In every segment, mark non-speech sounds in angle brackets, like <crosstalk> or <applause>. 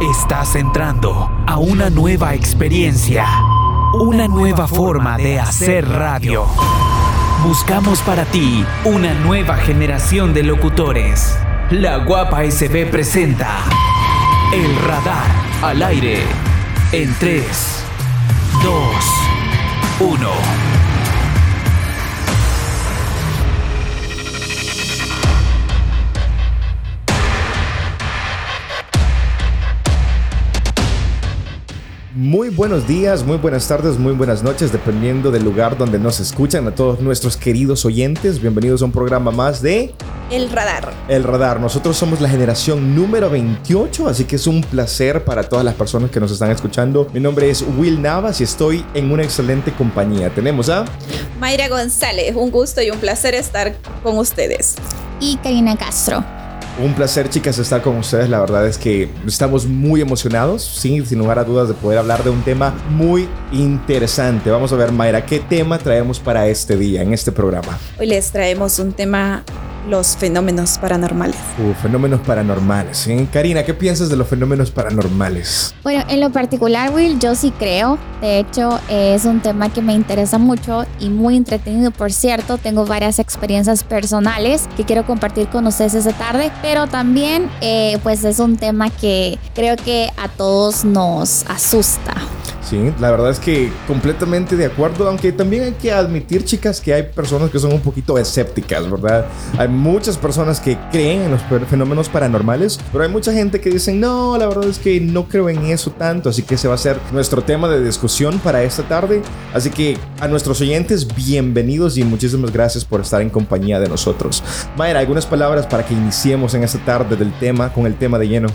Estás entrando a una nueva experiencia, una nueva forma de hacer radio. Buscamos para ti una nueva generación de locutores. La Guapa SB presenta El Radar al aire en 3, 2, 1. Muy buenos días, muy buenas tardes, muy buenas noches, dependiendo del lugar donde nos escuchan. A todos nuestros queridos oyentes, bienvenidos a un programa más de El Radar. El Radar. Nosotros somos la generación número 28, así que es un placer para todas las personas que nos están escuchando. Mi nombre es Will Navas y estoy en una excelente compañía. Tenemos a Mayra González. Un gusto y un placer estar con ustedes. Y Karina Castro. Un placer, chicas, estar con ustedes. La verdad es que estamos muy emocionados, sin, sin lugar a dudas, de poder hablar de un tema muy interesante. Vamos a ver, Mayra, ¿qué tema traemos para este día, en este programa? Hoy les traemos un tema los fenómenos paranormales. Uh, fenómenos paranormales. ¿eh? Karina, ¿qué piensas de los fenómenos paranormales? Bueno, en lo particular, Will, yo sí creo. De hecho, es un tema que me interesa mucho y muy entretenido, por cierto. Tengo varias experiencias personales que quiero compartir con ustedes esta tarde, pero también, eh, pues es un tema que creo que a todos nos asusta. Sí, la verdad es que completamente de acuerdo, aunque también hay que admitir, chicas, que hay personas que son un poquito escépticas, ¿verdad? Hay muchas personas que creen en los fenómenos paranormales, pero hay mucha gente que dicen, no, la verdad es que no creo en eso tanto, así que ese va a ser nuestro tema de discusión para esta tarde. Así que a nuestros oyentes, bienvenidos y muchísimas gracias por estar en compañía de nosotros. Mayra, algunas palabras para que iniciemos en esta tarde del tema, con el tema de lleno.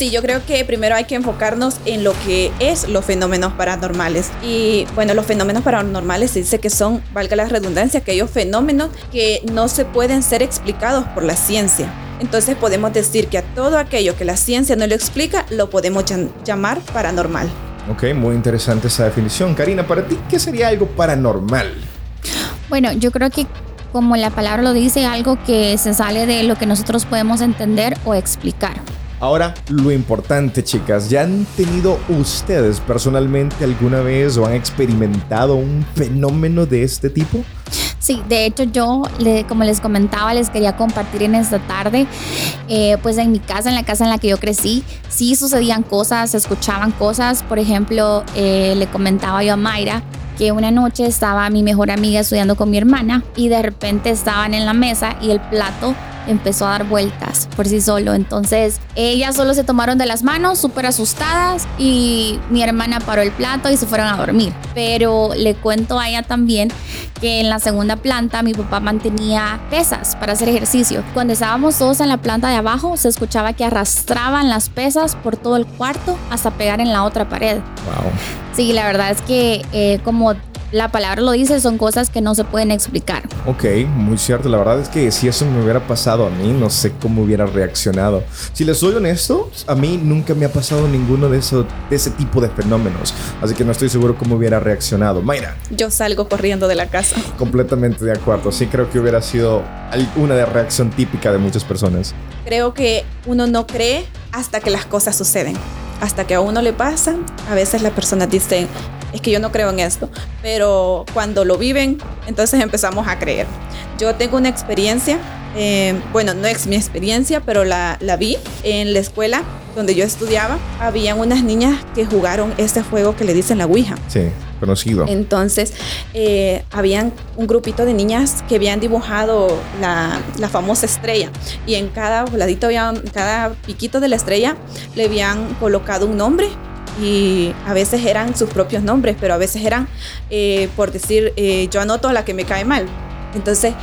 Sí, yo creo que primero hay que enfocarnos en lo que es los fenómenos paranormales. Y bueno, los fenómenos paranormales se dice que son, valga la redundancia, aquellos fenómenos que no se pueden ser explicados por la ciencia. Entonces podemos decir que a todo aquello que la ciencia no lo explica, lo podemos llamar paranormal. Ok, muy interesante esa definición. Karina, para ti, ¿qué sería algo paranormal? Bueno, yo creo que como la palabra lo dice, algo que se sale de lo que nosotros podemos entender o explicar. Ahora, lo importante, chicas, ¿ya han tenido ustedes personalmente alguna vez o han experimentado un fenómeno de este tipo? Sí, de hecho yo, como les comentaba, les quería compartir en esta tarde, eh, pues en mi casa, en la casa en la que yo crecí, sí sucedían cosas, se escuchaban cosas. Por ejemplo, eh, le comentaba yo a Mayra que una noche estaba mi mejor amiga estudiando con mi hermana y de repente estaban en la mesa y el plato empezó a dar vueltas por sí solo. Entonces ellas solo se tomaron de las manos, súper asustadas, y mi hermana paró el plato y se fueron a dormir. Pero le cuento a ella también que en la segunda planta mi papá mantenía pesas para hacer ejercicio. Cuando estábamos todos en la planta de abajo, se escuchaba que arrastraban las pesas por todo el cuarto hasta pegar en la otra pared. Wow. Sí, la verdad es que eh, como la palabra lo dice, son cosas que no se pueden explicar. Ok, muy cierto. La verdad es que si eso me hubiera pasado a mí, no sé cómo hubiera reaccionado. Si les soy honesto, a mí nunca me ha pasado ninguno de, eso, de ese tipo de fenómenos. Así que no estoy seguro cómo hubiera reaccionado. Mayra. Yo salgo corriendo de la casa. <laughs> Completamente de acuerdo. Sí creo que hubiera sido una de reacción típica de muchas personas. Creo que uno no cree hasta que las cosas suceden. Hasta que a uno le pasa, a veces las personas dicen, es que yo no creo en esto, pero cuando lo viven, entonces empezamos a creer. Yo tengo una experiencia, eh, bueno, no es mi experiencia, pero la, la vi en la escuela donde yo estudiaba. Habían unas niñas que jugaron este juego que le dicen la Ouija. Sí conocido. Entonces, eh, habían un grupito de niñas que habían dibujado la, la, famosa estrella y en cada ladito, había, cada piquito de la estrella le habían colocado un nombre y a veces eran sus propios nombres, pero a veces eran, eh, por decir, eh, yo anoto a la que me cae mal. Entonces,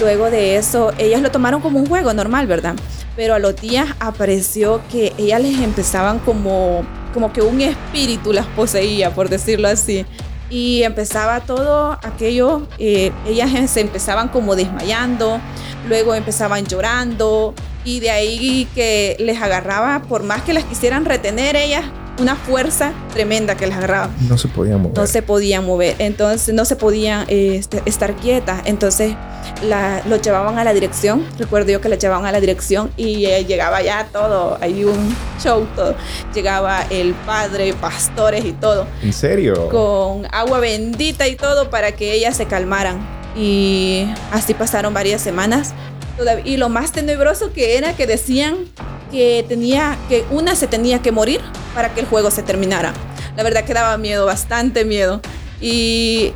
luego de eso, ellas lo tomaron como un juego normal, ¿verdad? Pero a los días apareció que ellas les empezaban como, como que un espíritu las poseía, por decirlo así. Y empezaba todo aquello, eh, ellas se empezaban como desmayando, luego empezaban llorando, y de ahí que les agarraba, por más que las quisieran retener, ellas una fuerza tremenda que les agarraba. No se podían mover. No se podían mover, entonces no se podían este, estar quietas. Entonces la, lo llevaban a la dirección. Recuerdo yo que la llevaban a la dirección y eh, llegaba ya todo, hay un show todo. Llegaba el padre, pastores y todo. ¿En serio? Con agua bendita y todo para que ellas se calmaran. Y así pasaron varias semanas. Y lo más tenebroso que era que decían que tenía que una se tenía que morir para que el juego se terminara. La verdad que daba miedo, bastante miedo. Y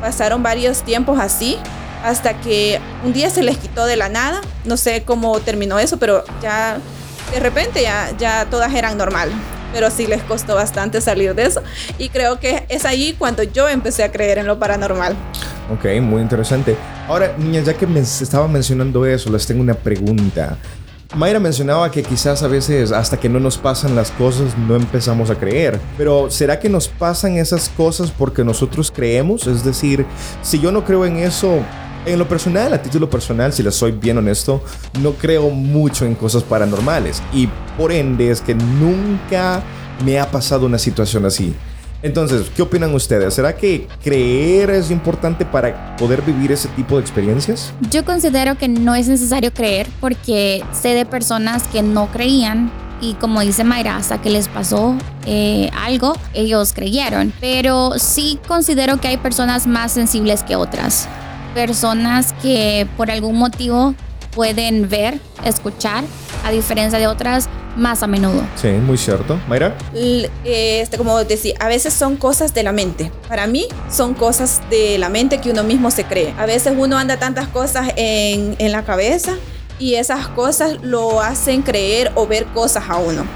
pasaron varios tiempos así hasta que un día se les quitó de la nada. No sé cómo terminó eso, pero ya de repente ya, ya todas eran normal. Pero sí les costó bastante salir de eso. Y creo que es ahí cuando yo empecé a creer en lo paranormal. Ok, muy interesante. Ahora, niñas, ya que me estaba mencionando eso, les tengo una pregunta. Mayra mencionaba que quizás a veces hasta que no nos pasan las cosas no empezamos a creer. Pero ¿será que nos pasan esas cosas porque nosotros creemos? Es decir, si yo no creo en eso, en lo personal, a título personal, si les soy bien honesto, no creo mucho en cosas paranormales. Y por ende es que nunca me ha pasado una situación así. Entonces, ¿qué opinan ustedes? ¿Será que creer es importante para poder vivir ese tipo de experiencias? Yo considero que no es necesario creer porque sé de personas que no creían y como dice Mayra, hasta que les pasó eh, algo, ellos creyeron. Pero sí considero que hay personas más sensibles que otras. Personas que por algún motivo pueden ver, escuchar, a diferencia de otras más a menudo. Sí, muy cierto. Mayra. Este, como decía, a veces son cosas de la mente. Para mí son cosas de la mente que uno mismo se cree. A veces uno anda tantas cosas en, en la cabeza y esas cosas lo hacen creer o ver cosas a uno.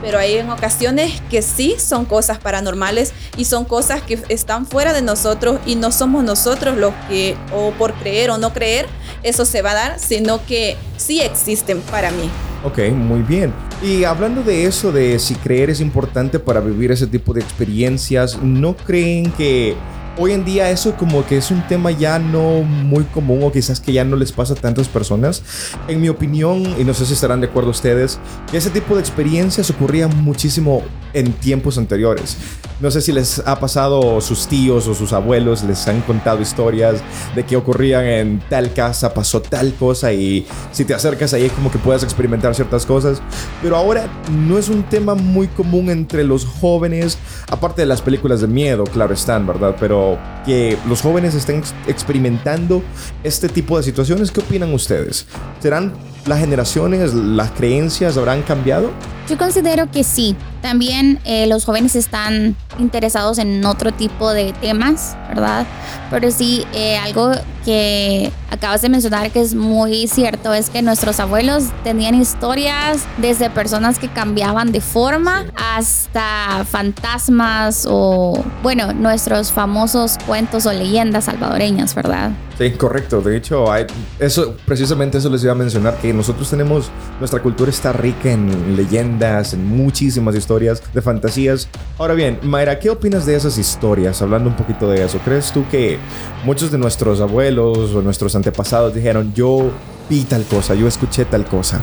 Pero hay en ocasiones que sí son cosas paranormales y son cosas que están fuera de nosotros y no somos nosotros los que, o por creer o no creer, eso se va a dar, sino que sí existen para mí. Ok, muy bien. Y hablando de eso, de si creer es importante para vivir ese tipo de experiencias, ¿no creen que hoy en día eso como que es un tema ya no muy común o quizás que ya no les pasa a tantas personas. En mi opinión, y no sé si estarán de acuerdo ustedes, que ese tipo de experiencias ocurrían muchísimo en tiempos anteriores. No sé si les ha pasado sus tíos o sus abuelos les han contado historias de que ocurrían en tal casa, pasó tal cosa y si te acercas ahí como que puedas experimentar ciertas cosas. Pero ahora no es un tema muy común entre los jóvenes, aparte de las películas de miedo, claro están, ¿verdad? Pero que los jóvenes estén experimentando este tipo de situaciones, ¿qué opinan ustedes? ¿Serán las generaciones, las creencias habrán cambiado? Yo considero que sí. También eh, los jóvenes están interesados en otro tipo de temas, ¿verdad? Pero sí, eh, algo que acabas de mencionar que es muy cierto es que nuestros abuelos tenían historias desde personas que cambiaban de forma hasta fantasmas o, bueno, nuestros famosos cuentos o leyendas salvadoreñas, ¿verdad? Sí, correcto. De hecho, hay, eso, precisamente eso les iba a mencionar, que nosotros tenemos, nuestra cultura está rica en leyendas, en muchísimas historias de fantasías. Ahora bien, Mayra, ¿qué opinas de esas historias? Hablando un poquito de eso, ¿crees tú que muchos de nuestros abuelos o nuestros antepasados dijeron, yo vi tal cosa, yo escuché tal cosa?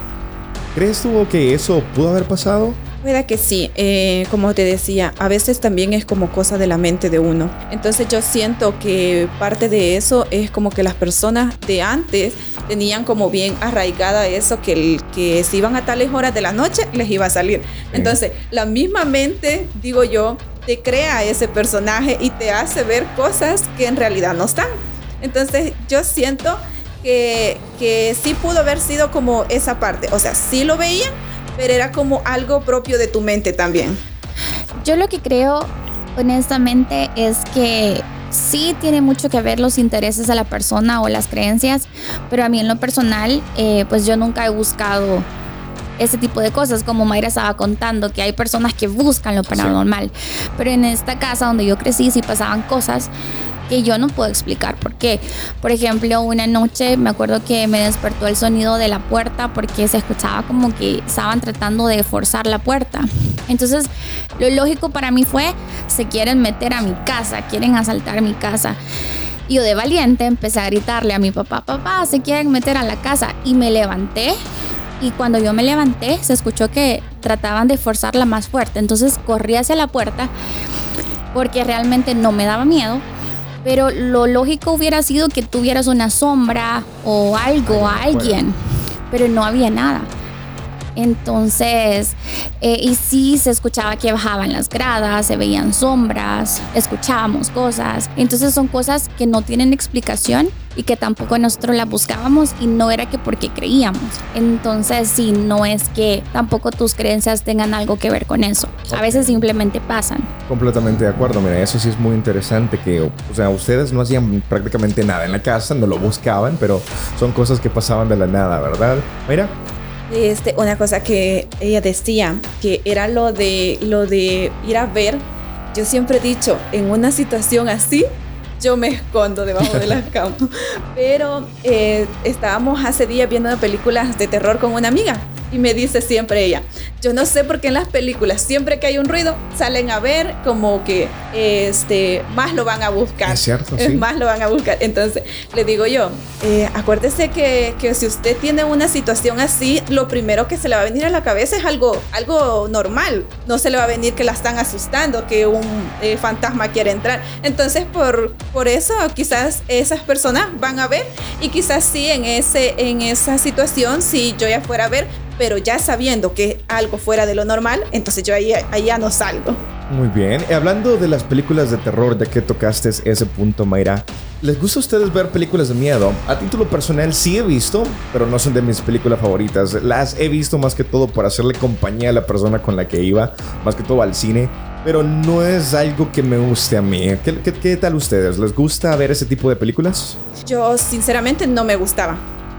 ¿Crees tú que eso pudo haber pasado? Puede que sí, eh, como te decía, a veces también es como cosa de la mente de uno. Entonces yo siento que parte de eso es como que las personas de antes tenían como bien arraigada eso, que, el, que si iban a tales horas de la noche les iba a salir. Entonces la misma mente, digo yo, te crea ese personaje y te hace ver cosas que en realidad no están. Entonces yo siento que, que sí pudo haber sido como esa parte. O sea, sí lo veían, pero era como algo propio de tu mente también. Yo lo que creo, honestamente, es que sí tiene mucho que ver los intereses de la persona o las creencias, pero a mí en lo personal, eh, pues yo nunca he buscado ese tipo de cosas, como Mayra estaba contando, que hay personas que buscan lo paranormal, pero en esta casa donde yo crecí sí pasaban cosas que yo no puedo explicar por qué. Por ejemplo, una noche me acuerdo que me despertó el sonido de la puerta porque se escuchaba como que estaban tratando de forzar la puerta. Entonces, lo lógico para mí fue, se quieren meter a mi casa, quieren asaltar mi casa. Y yo de valiente empecé a gritarle a mi papá, papá, se quieren meter a la casa. Y me levanté y cuando yo me levanté se escuchó que trataban de forzarla más fuerte. Entonces corrí hacia la puerta porque realmente no me daba miedo. Pero lo lógico hubiera sido que tuvieras una sombra o algo, alguien, pero no había nada. Entonces, eh, y sí se escuchaba que bajaban las gradas, se veían sombras, escuchábamos cosas. Entonces son cosas que no tienen explicación y que tampoco nosotros las buscábamos y no era que porque creíamos. Entonces sí, no es que tampoco tus creencias tengan algo que ver con eso. A veces simplemente pasan. Completamente de acuerdo, mira, eso sí es muy interesante que, o sea, ustedes no hacían prácticamente nada en la casa, no lo buscaban, pero son cosas que pasaban de la nada, ¿verdad? Mira, este, una cosa que ella decía, que era lo de, lo de ir a ver. Yo siempre he dicho, en una situación así, yo me escondo debajo de la <laughs> cama. Pero eh, estábamos hace días viendo películas de terror con una amiga y me dice siempre ella, yo no sé por qué en las películas, siempre que hay un ruido, salen a ver como que este, más lo van a buscar. Es cierto, <laughs> sí. Más lo van a buscar. Entonces, le digo yo, eh, acuérdese que, que, si usted tiene una situación así, lo primero que se le va a venir a la cabeza es algo, algo normal. No se le va a venir que la están asustando, que un eh, fantasma quiere entrar. Entonces, por, por eso quizás esas personas van a ver y quizás sí en, ese, en esa situación, si yo ya fuera a ver, pero ya sabiendo que algo fuera de lo normal, entonces yo ahí, ahí ya no salgo. Muy bien. Y hablando de las películas de terror, ya que tocaste ese punto, Mayra, ¿les gusta a ustedes ver películas de miedo? A título personal sí he visto, pero no son de mis películas favoritas. Las he visto más que todo por hacerle compañía a la persona con la que iba, más que todo al cine. Pero no es algo que me guste a mí. ¿Qué, qué, qué tal ustedes? ¿Les gusta ver ese tipo de películas? Yo sinceramente no me gustaba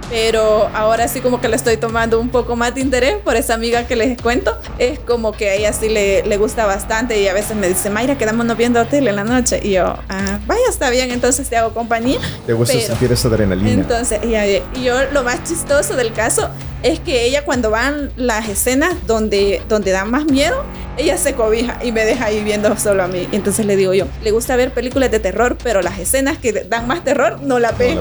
pero ahora sí como que le estoy tomando un poco más de interés por esa amiga que les cuento. Es como que a ella sí le, le gusta bastante y a veces me dice, Mayra, quedámonos viendo tele en la noche. Y yo, ah, vaya, está bien, entonces te hago compañía. ¿Te gusta sentir esa adrenalina? Entonces, y, y yo lo más chistoso del caso es que ella cuando van las escenas donde, donde dan más miedo, ella se cobija y me deja ahí viendo solo a mí. Entonces le digo yo, le gusta ver películas de terror, pero las escenas que dan más terror no la ve.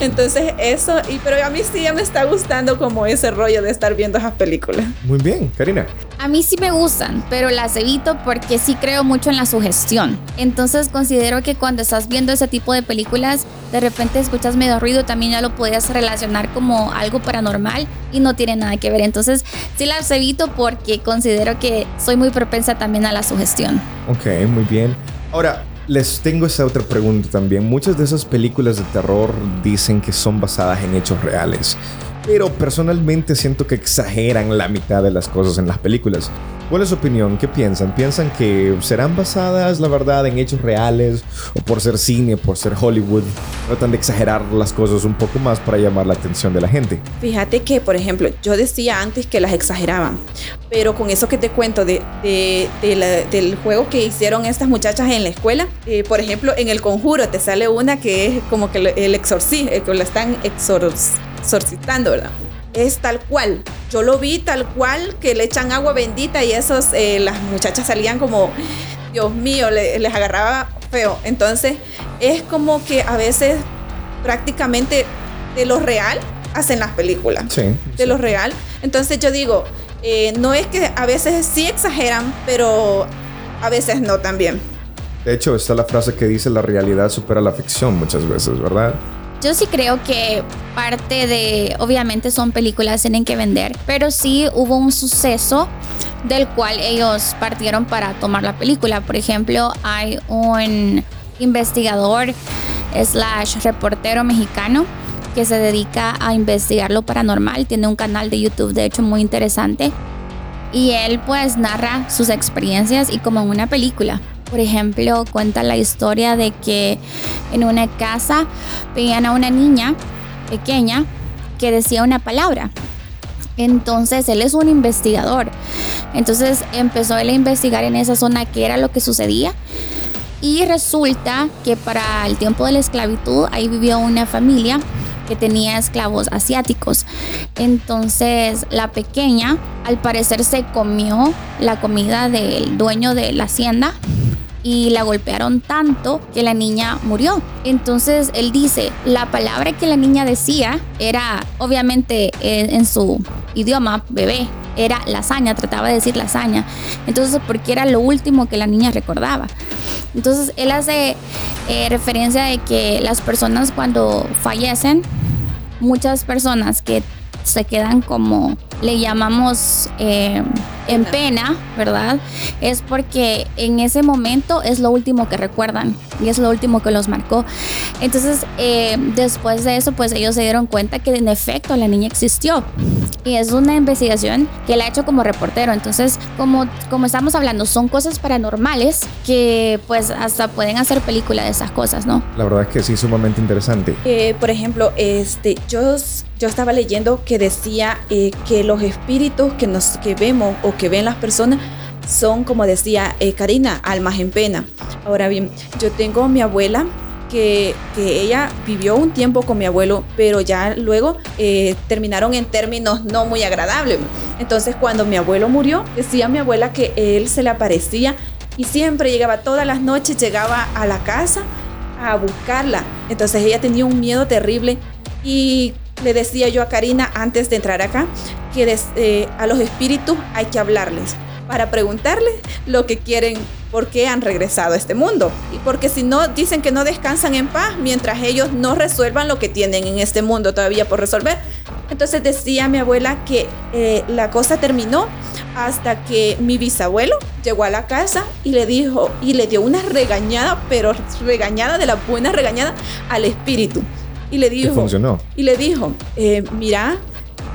Entonces eso, y, pero a mí sí ya me está gustando como ese rollo de estar viendo esas películas. Muy bien, Karina. A mí sí me gustan, pero las evito porque sí creo mucho en la sugestión. Entonces considero que cuando estás viendo ese tipo de películas, de repente escuchas medio ruido, también ya lo podías relacionar como algo paranormal y no tiene nada que ver. Entonces sí las evito porque considero que soy muy propensa también a la sugestión. Ok, muy bien. Ahora, les tengo esa otra pregunta también. Muchas de esas películas de terror dicen que son basadas en hechos reales, pero personalmente siento que exageran la mitad de las cosas en las películas. ¿Cuál es su opinión? ¿Qué piensan? ¿Piensan que serán basadas, la verdad, en hechos reales? ¿O por ser cine, por ser Hollywood, tratan de exagerar las cosas un poco más para llamar la atención de la gente? Fíjate que, por ejemplo, yo decía antes que las exageraban, pero con eso que te cuento de, de, de la, del juego que hicieron estas muchachas en la escuela, eh, por ejemplo, en el conjuro te sale una que es como que el exorcismo, que la están exorcitando, ¿verdad? es tal cual. Yo lo vi tal cual, que le echan agua bendita y esos, eh, las muchachas salían como, Dios mío, le, les agarraba feo. Entonces, es como que a veces prácticamente de lo real hacen las películas. Sí. De lo real. Entonces yo digo, eh, no es que a veces sí exageran, pero a veces no también. De hecho, está la frase que dice la realidad supera la ficción muchas veces, ¿verdad? Yo sí creo que parte de, obviamente son películas, tienen que vender, pero sí hubo un suceso del cual ellos partieron para tomar la película. Por ejemplo, hay un investigador slash reportero mexicano que se dedica a investigar lo paranormal. Tiene un canal de YouTube, de hecho, muy interesante. Y él pues narra sus experiencias y como en una película. Por ejemplo, cuenta la historia de que en una casa veían a una niña pequeña que decía una palabra. Entonces él es un investigador. Entonces empezó él a investigar en esa zona qué era lo que sucedía. Y resulta que para el tiempo de la esclavitud ahí vivió una familia que tenía esclavos asiáticos. Entonces la pequeña al parecer se comió la comida del dueño de la hacienda y la golpearon tanto que la niña murió. Entonces él dice, la palabra que la niña decía era obviamente en, su idioma bebé, era lasaña, trataba de decir lasaña. Entonces, porque era lo último que la niña recordaba. Entonces, él hace eh, referencia de que las personas cuando fallecen, muchas personas que se quedan como le llamamos eh, en pena, ¿verdad? Es porque en ese momento es lo último que recuerdan y es lo último que los marcó. Entonces, eh, después de eso, pues ellos se dieron cuenta que en efecto la niña existió. Y es una investigación que él ha hecho como reportero. Entonces, como, como estamos hablando, son cosas paranormales que pues hasta pueden hacer película de esas cosas, ¿no? La verdad es que sí, sumamente interesante. Eh, por ejemplo, este, yo, yo estaba leyendo que decía eh, que los espíritus que, nos, que vemos o que ven las personas son, como decía eh, Karina, almas en pena. Ahora bien, yo tengo mi abuela que, ella vivió un tiempo con mi abuelo, pero ya luego eh, terminaron en términos no muy agradables. Entonces cuando mi abuelo murió, decía mi abuela que él se le aparecía y siempre llegaba todas las noches, llegaba a la casa a buscarla. Entonces ella tenía un miedo terrible y le decía yo a Karina antes de entrar acá que eh, a los espíritus hay que hablarles para preguntarles lo que quieren, por qué han regresado a este mundo. Y porque si no, dicen que no descansan en paz mientras ellos no resuelvan lo que tienen en este mundo todavía por resolver. Entonces decía mi abuela que eh, la cosa terminó hasta que mi bisabuelo llegó a la casa y le dijo, y le dio una regañada, pero regañada de la buena regañada al espíritu. Y le dijo, funcionó? Y le dijo, eh, mira,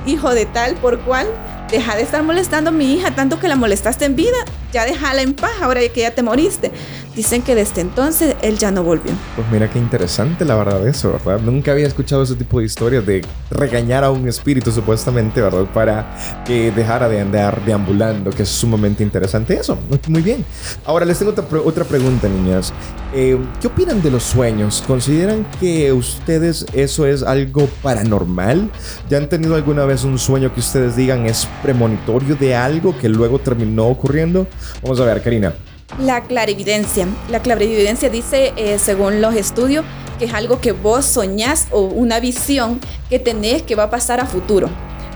hijo de tal por cual, deja de estar molestando a mi hija tanto que la molestaste en vida, ya déjala en paz ahora que ya te moriste. Dicen que desde entonces él ya no volvió. Pues mira qué interesante la verdad eso, ¿verdad? Nunca había escuchado ese tipo de historias de regañar a un espíritu supuestamente, ¿verdad? Para que dejara de andar deambulando, que es sumamente interesante eso. Muy bien. Ahora les tengo otra, otra pregunta, niñas. Eh, ¿Qué opinan de los sueños? ¿Consideran que ustedes eso es algo paranormal? ¿Ya han tenido alguna vez un sueño que ustedes digan es premonitorio de algo que luego terminó ocurriendo? Vamos a ver, Karina. La clarividencia. La clarividencia dice, eh, según los estudios, que es algo que vos soñás o una visión que tenés que va a pasar a futuro.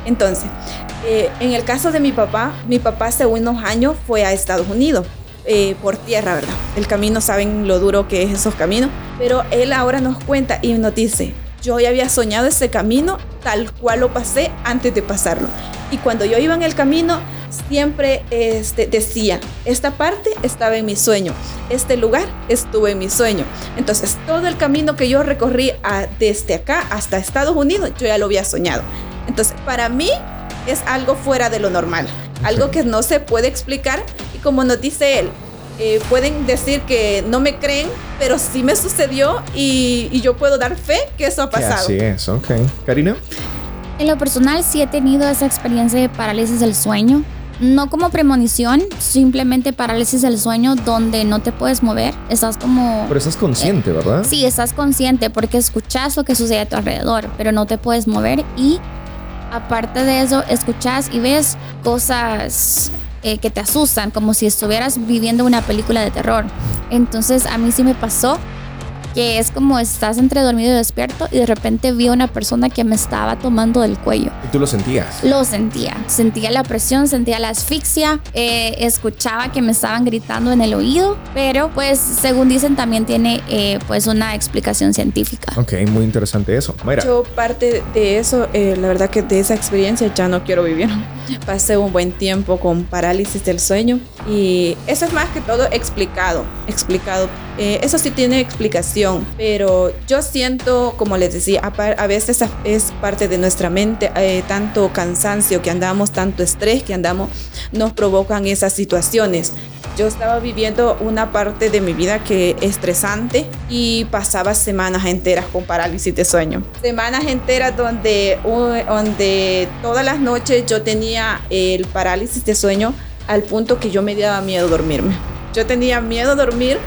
Entonces, eh, en el caso de mi papá, mi papá hace unos años fue a Estados Unidos eh, por tierra, ¿verdad? El camino, saben lo duro que es esos caminos, pero él ahora nos cuenta y nos dice, yo ya había soñado ese camino tal cual lo pasé antes de pasarlo. Y cuando yo iba en el camino, siempre este, decía, esta parte estaba en mi sueño, este lugar estuvo en mi sueño. Entonces, todo el camino que yo recorrí desde acá hasta Estados Unidos, yo ya lo había soñado. Entonces, para mí es algo fuera de lo normal, algo que no se puede explicar y como nos dice él, eh, pueden decir que no me creen, pero sí me sucedió y, yo puedo dar fe que eso ha pasado. Así es, ok. Karina. En lo personal sí he tenido esa experiencia de parálisis del sueño no como premonición, simplemente parálisis del sueño donde no te puedes mover. Estás como... Pero estás consciente, ¿verdad? Sí, estás consciente porque escuchas lo que sucede a tu alrededor, pero no te puedes mover y aparte de eso, escuchas y ves cosas eh, que te asustan, como si estuvieras viviendo una película de terror. Entonces a mí sí me pasó que es como estás entre dormido y despierto y de repente vi a una persona que me estaba tomando del cuello. ¿Y tú lo sentías? Lo sentía. Sentía la presión, sentía la asfixia, eh, escuchaba que me estaban gritando en el oído, pero pues según dicen también tiene eh, pues una explicación científica. Ok, muy interesante eso. Mayra. Yo parte de eso, eh, la verdad que de esa experiencia ya no quiero vivir. <laughs> Pasé un buen tiempo con parálisis del sueño y eso es más que todo explicado, explicado. Eso sí tiene explicación pero yo siento, como les decía, a, veces es parte de nuestra mente, eh, tanto cansancio que andamos, tanto estrés que andamos, nos provocan esas situaciones. Yo estaba viviendo una parte de mi vida que estresante y pasaba semanas enteras con parálisis de sueño. Semanas enteras donde, donde todas las noches yo tenía el parálisis de sueño al punto que yo me daba miedo dormirme. Yo tenía miedo a dormir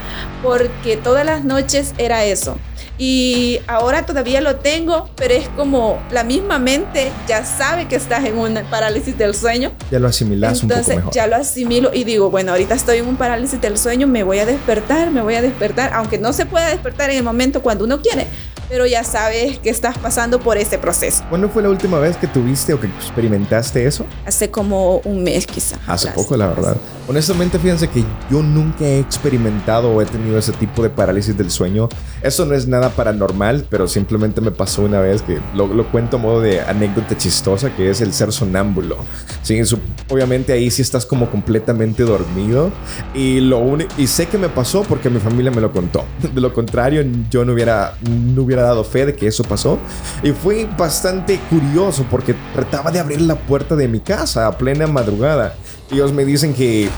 porque todas las noches era eso. Y ahora todavía lo tengo, pero es como la misma mente ya sabe que estás en una parálisis del sueño. Ya lo asimilas un poco Entonces mejor. ya lo asimilo y digo, bueno, ahorita estoy en un parálisis del sueño, me voy a despertar, me voy a despertar, aunque no se pueda despertar en el momento cuando uno quiere, pero ya sabes que estás pasando por ese proceso. ¿Cuándo fue la última vez que tuviste o que experimentaste eso? Hace como un mes quizá. Hace atrás. poco, la verdad. Honestamente, fíjense que yo nunca he experimentado o he tenido ese tipo de parálisis del sueño. Eso no es nada paranormal, pero simplemente me pasó una vez que lo, lo cuento a modo de anécdota chistosa, que es el ser sonámbulo. Sí, eso- obviamente ahí sí estás como completamente dormido. Y, lo y sé que me pasó porque mi familia me lo contó. <laughs> De lo contrario, yo no hubiera, no hubiera dado fe de que eso pasó. Y fue bastante curioso porque trataba de abrir la puerta de mi casa a plena madrugada. Ellos me dicen que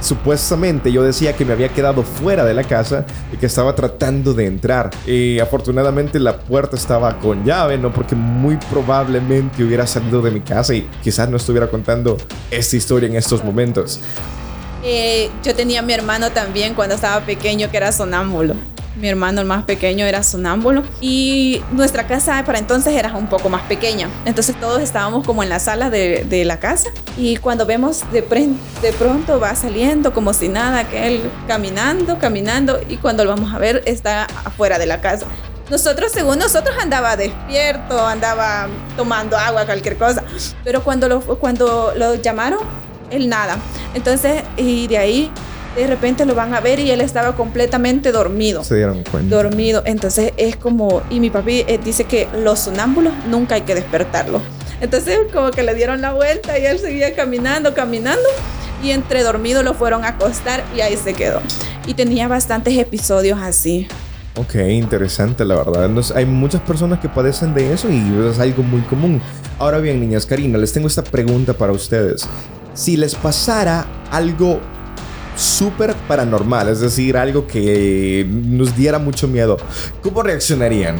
supuestamente yo decía que me había quedado fuera de la casa y que estaba tratando de entrar. Y afortunadamente la puerta estaba con llave, ¿no? Porque muy probablemente hubiera salido de mi casa y quizás no estuviera contando esta historia en estos momentos. Eh, yo tenía a mi hermano también cuando estaba pequeño que era sonámbulo. Mi hermano el más pequeño era sonámbulo y nuestra casa para entonces era un poco más pequeña. Entonces todos estábamos como en la sala de, la casa y cuando vemos de, pre- de pronto va saliendo como si nada, que él caminando, caminando y cuando lo vamos a ver está afuera de la casa. Nosotros, según nosotros, andaba despierto, andaba tomando agua, cualquier cosa. Pero cuando lo, cuando lo llamaron, él nada. Entonces, y de ahí, de repente lo van a ver y él estaba completamente dormido. Se dieron cuenta. Dormido. Entonces es como, y mi papi eh, dice que los sonámbulos nunca hay que despertarlo. Entonces como que le dieron la vuelta y él seguía caminando, caminando. Y entre dormido lo fueron a acostar y ahí se quedó. Y tenía bastantes episodios así. Ok, interesante, la verdad. Sé, hay muchas personas que padecen de eso y es algo muy común. Ahora bien, niñas, Karina, les tengo esta pregunta para ustedes. Si les pasara algo súper paranormal, es decir, algo que nos diera mucho miedo, ¿cómo reaccionarían?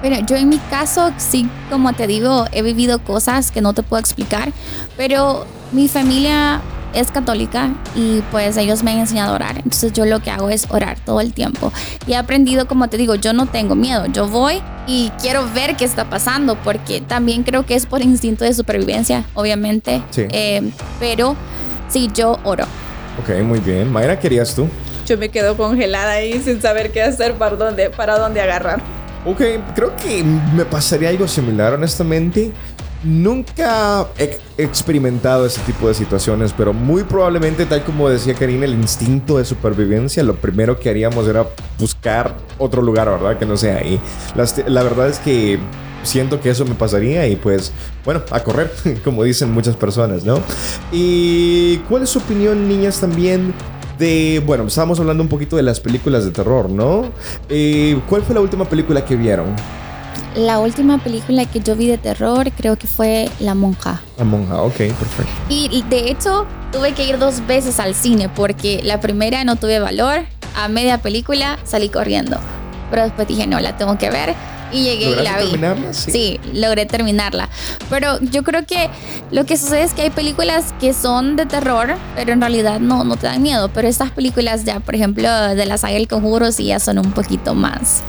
Bueno, yo en mi caso, sí, como te digo, he vivido cosas que no te puedo explicar, pero mi familia es católica y pues ellos me han enseñado a orar. Entonces yo lo que hago es orar todo el tiempo. Y he aprendido, como te digo, yo no tengo miedo. Yo voy y quiero ver qué está pasando porque también creo que es por instinto de supervivencia, obviamente. Sí. Eh, pero sí, yo oro. Ok, muy bien. Mayra, ¿qué harías tú? Yo me quedo congelada ahí sin saber qué hacer, para dónde, para dónde agarrar. Ok, creo que me pasaría algo similar, honestamente. Nunca he experimentado ese tipo de situaciones, pero muy probablemente, tal como decía Karina, el instinto de supervivencia, lo primero que haríamos era buscar otro lugar, ¿verdad? Que no sea ahí. Las- La, verdad es que siento que eso me pasaría y pues, bueno, a correr, <laughs> como dicen muchas personas, ¿no? ¿Y cuál es su opinión, niñas, también? De, bueno, estábamos hablando un poquito de las películas de terror, ¿no? Eh, ¿Cuál fue la última película que vieron? La última película que yo vi de terror creo que fue La Monja. La monja, ok, perfecto. Y de hecho, tuve que ir dos veces al cine porque la primera no tuve valor. A media película salí corriendo. Pero después dije, no, la tengo que ver. Y llegué y la ¿Lograste vi. terminarla? Sí. logré terminarla. Pero yo creo que lo que sucede es que hay películas que son de terror, pero en realidad no, no te dan miedo. Pero estas películas ya, por ejemplo, de la saga El Conjuro, sí ya son un poquito más,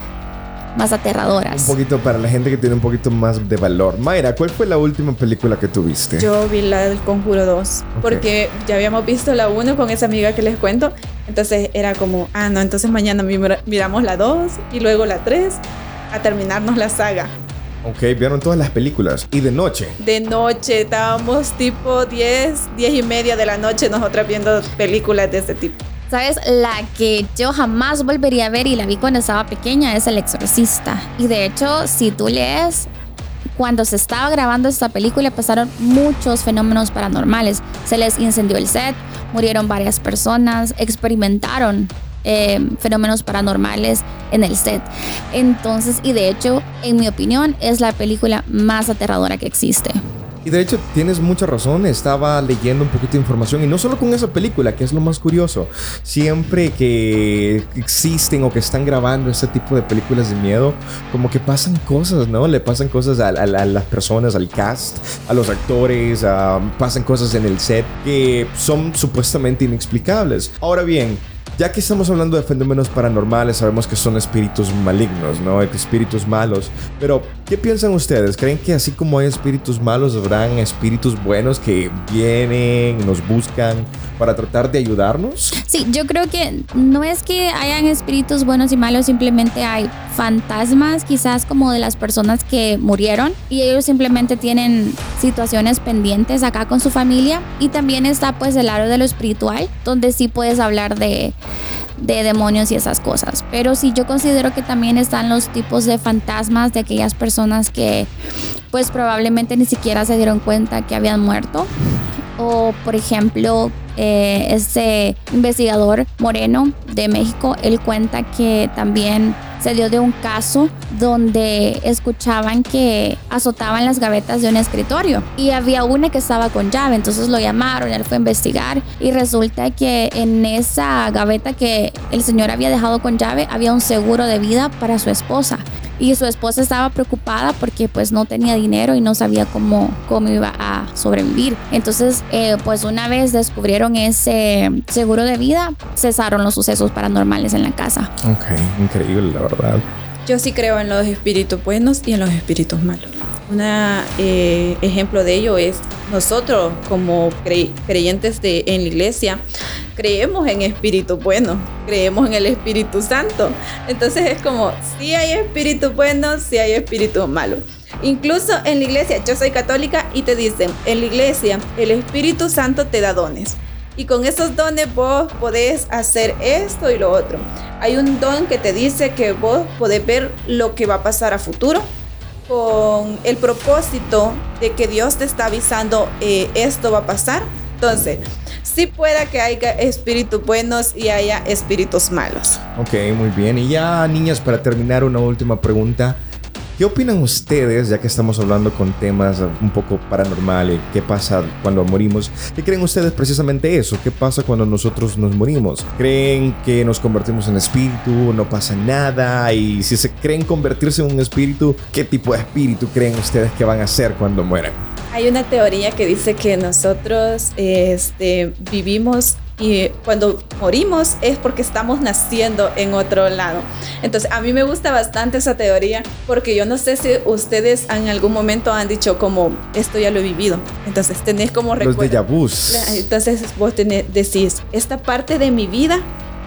más aterradoras. Un poquito para la gente que tiene un poquito más de valor. Mayra, ¿cuál fue la última película que tuviste? Yo vi la del Conjuro 2, porque ya habíamos visto la 1 con esa amiga que les cuento. Entonces era como, ah, no, entonces mañana mira- miramos la 2 y luego la 3 a terminarnos la saga. Ok, vieron todas las películas. Y de noche. De noche estábamos tipo 10, 10 y media de la noche nosotras viendo películas de ese tipo. ¿Sabes? La que yo jamás volvería a ver y la vi cuando estaba pequeña es El Exorcista. Y de hecho, si tú lees, cuando se estaba grabando esta película pasaron muchos fenómenos paranormales. Se les incendió el set, murieron varias personas, experimentaron eh, fenómenos paranormales en el set. Entonces, y de hecho, en mi opinión, es la película más aterradora que existe. Y de hecho tienes mucha razón, estaba leyendo un poquito de información y no solo con esa película, que es lo más curioso, siempre que existen o que están grabando este tipo de películas de miedo, como que pasan cosas, ¿no? Le pasan cosas a, las personas, al cast, a los actores, pasan cosas en el set que son supuestamente inexplicables. Ahora bien, Ya que estamos hablando de fenómenos paranormales, sabemos que son espíritus malignos, ¿no? Espíritus malos. Pero, ¿qué piensan ustedes? ¿Creen que así como hay espíritus malos, habrán espíritus buenos que vienen, nos buscan para tratar de ayudarnos? Sí, yo creo que no es que hayan espíritus buenos y malos, simplemente hay fantasmas quizás como de las personas que murieron y ellos simplemente tienen situaciones pendientes acá con su familia y también está pues el lado de lo espiritual donde sí puedes hablar de de demonios y esas cosas. Pero sí, yo considero que también están los tipos de fantasmas de aquellas personas que pues probablemente ni siquiera se dieron cuenta que habían muerto. O por ejemplo, eh, este investigador moreno de México, él cuenta que también se dio de un caso donde escuchaban que azotaban las gavetas de un escritorio y había una que estaba con llave, entonces lo llamaron, él fue a investigar y resulta que en esa gaveta que el señor había dejado con llave había un seguro de vida para su esposa y su esposa estaba preocupada porque pues no tenía dinero y no sabía cómo, cómo iba a sobrevivir. Entonces eh, pues una vez descubrieron ese seguro de vida, cesaron los sucesos paranormales en la casa. Ok, increíble la verdad. Yo sí creo en los espíritus buenos y en los espíritus malos. Un eh, ejemplo de ello es nosotros como creyentes de, en la iglesia creemos en espíritu bueno, creemos en el Espíritu Santo. Entonces es como, si hay espíritu bueno, si hay espíritu malo. Incluso en la iglesia, yo soy católica y te dicen, en la iglesia el Espíritu Santo te da dones. Y con esos dones vos podés hacer esto y lo otro. Hay un don que te dice que vos podés ver lo que va a pasar a futuro con el propósito de que Dios te está avisando eh, esto va a pasar. Entonces, sí pueda que haya espíritus buenos y haya espíritus malos. Ok, muy bien. Y ya, niñas, para terminar, una última pregunta. ¿Qué opinan ustedes, ya que estamos hablando con temas un poco paranormales? ¿Qué pasa cuando morimos? ¿Qué creen ustedes precisamente eso? ¿Qué pasa cuando nosotros nos morimos? ¿Creen que nos convertimos en espíritu? ¿No pasa nada? Y si se creen convertirse en un espíritu, ¿qué tipo de espíritu creen ustedes que van a ser cuando mueran? Hay una teoría que dice que nosotros este, vivimos y cuando morimos es porque estamos naciendo en otro lado. Entonces, a mí me gusta bastante esa teoría porque yo no sé si ustedes en algún momento han dicho como, esto ya lo he vivido. Entonces, tenés como recuerdo. Los Entonces, vos tenés, decís, esta parte de mi vida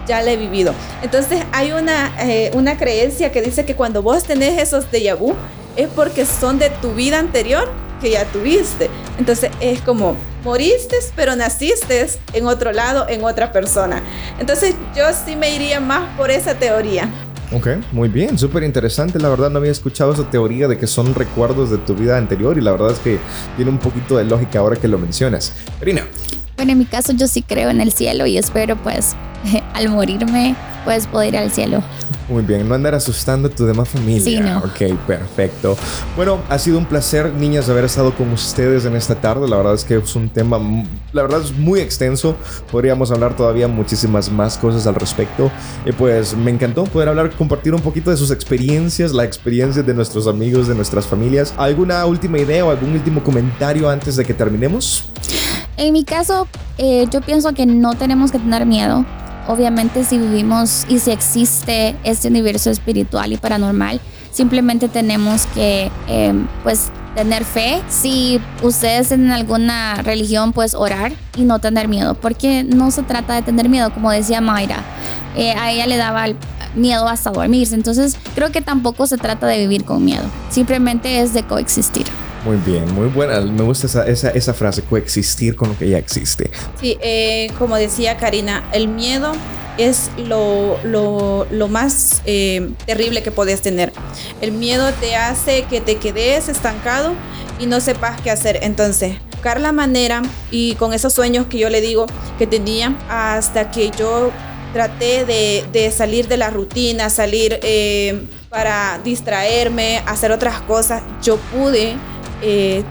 ya la he vivido. Entonces, hay una, eh, una creencia que dice que cuando vos tenés esos déjà vu es porque son de tu vida anterior que ya tuviste. Entonces es como, moriste, pero naciste en otro lado, en otra persona. Entonces yo sí me iría más por esa teoría. Ok, muy bien, súper interesante. La verdad no había escuchado esa teoría de que son recuerdos de tu vida anterior y la verdad es que tiene un poquito de lógica ahora que lo mencionas. Karina. Bueno, en mi caso yo sí creo en el cielo y espero pues <laughs> al morirme pues poder ir al cielo. Muy bien, no andar asustando a tu demás familia. Sí, no. Ok, perfecto. Bueno, ha sido un placer, niñas, haber estado con ustedes en esta tarde. La verdad es que es un tema, la verdad es muy extenso. Podríamos hablar todavía muchísimas más cosas al respecto. Y pues me encantó poder hablar, compartir un poquito de sus experiencias, la experiencia de nuestros amigos, de nuestras familias. ¿Alguna última idea o algún último comentario antes de que terminemos? En mi caso, eh, yo pienso que no tenemos que tener miedo obviamente si vivimos y si existe este universo espiritual y paranormal, simplemente tenemos que em, pues tener fe. Si ustedes en alguna religión, pues orar y no tener miedo, porque no se trata de tener miedo, como decía Mayra. Eh, a ella le daba miedo hasta dormirse, entonces creo que tampoco se trata de vivir con miedo, simplemente es de coexistir. Muy bien, muy buena. Me gusta esa, esa, esa frase, coexistir con lo que ya existe. Sí, eh, como decía Karina, el miedo es lo, lo, lo más eh, terrible que puedes tener. El miedo te hace que te quedes estancado y no sepas qué hacer. Entonces, buscar la manera y con esos sueños que yo le digo que tenía hasta que yo traté de, de salir de la rutina, salir eh, para distraerme, hacer otras cosas, yo pude eh,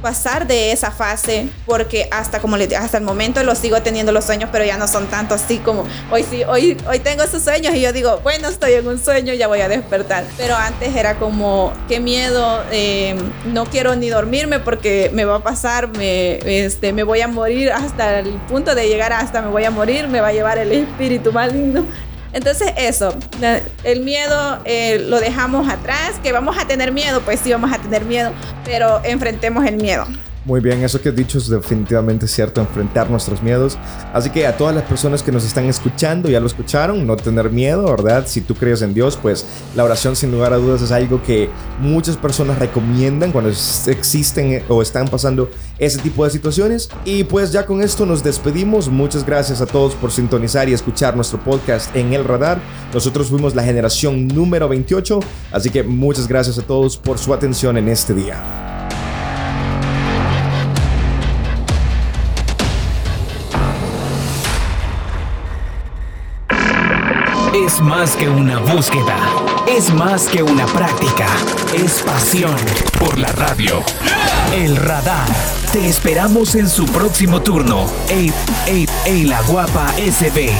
pasar de esa fase porque hasta como le hasta el momento lo sigo teniendo los sueños pero ya no son tanto así como hoy sí hoy hoy tengo esos sueños y yo digo bueno estoy en un sueño ya voy a despertar. Pero antes era como qué miedo eh, no quiero ni dormirme porque me va a pasar me este me voy a morir hasta el punto de llegar hasta me voy a morir me va a llevar el espíritu maligno entonces eso, el miedo eh, lo dejamos atrás, que vamos a tener miedo, pues sí vamos a tener miedo, pero enfrentemos el miedo. Muy bien, eso que has dicho es definitivamente cierto, enfrentar nuestros miedos. Así que a todas las personas que nos están escuchando, ya lo escucharon, no tener miedo, ¿verdad? Si tú crees en Dios, pues la oración sin lugar a dudas es algo que muchas personas recomiendan cuando existen o están pasando ese tipo de situaciones. Y pues ya con esto nos despedimos. Muchas gracias a todos por sintonizar y escuchar nuestro podcast en el radar. Nosotros fuimos la generación número 28, así que muchas gracias a todos por su atención en este día. Es más que una búsqueda, es más que una práctica, es pasión por la radio. El radar. Te esperamos en su próximo turno. Ey, ey, ey, la guapa SB.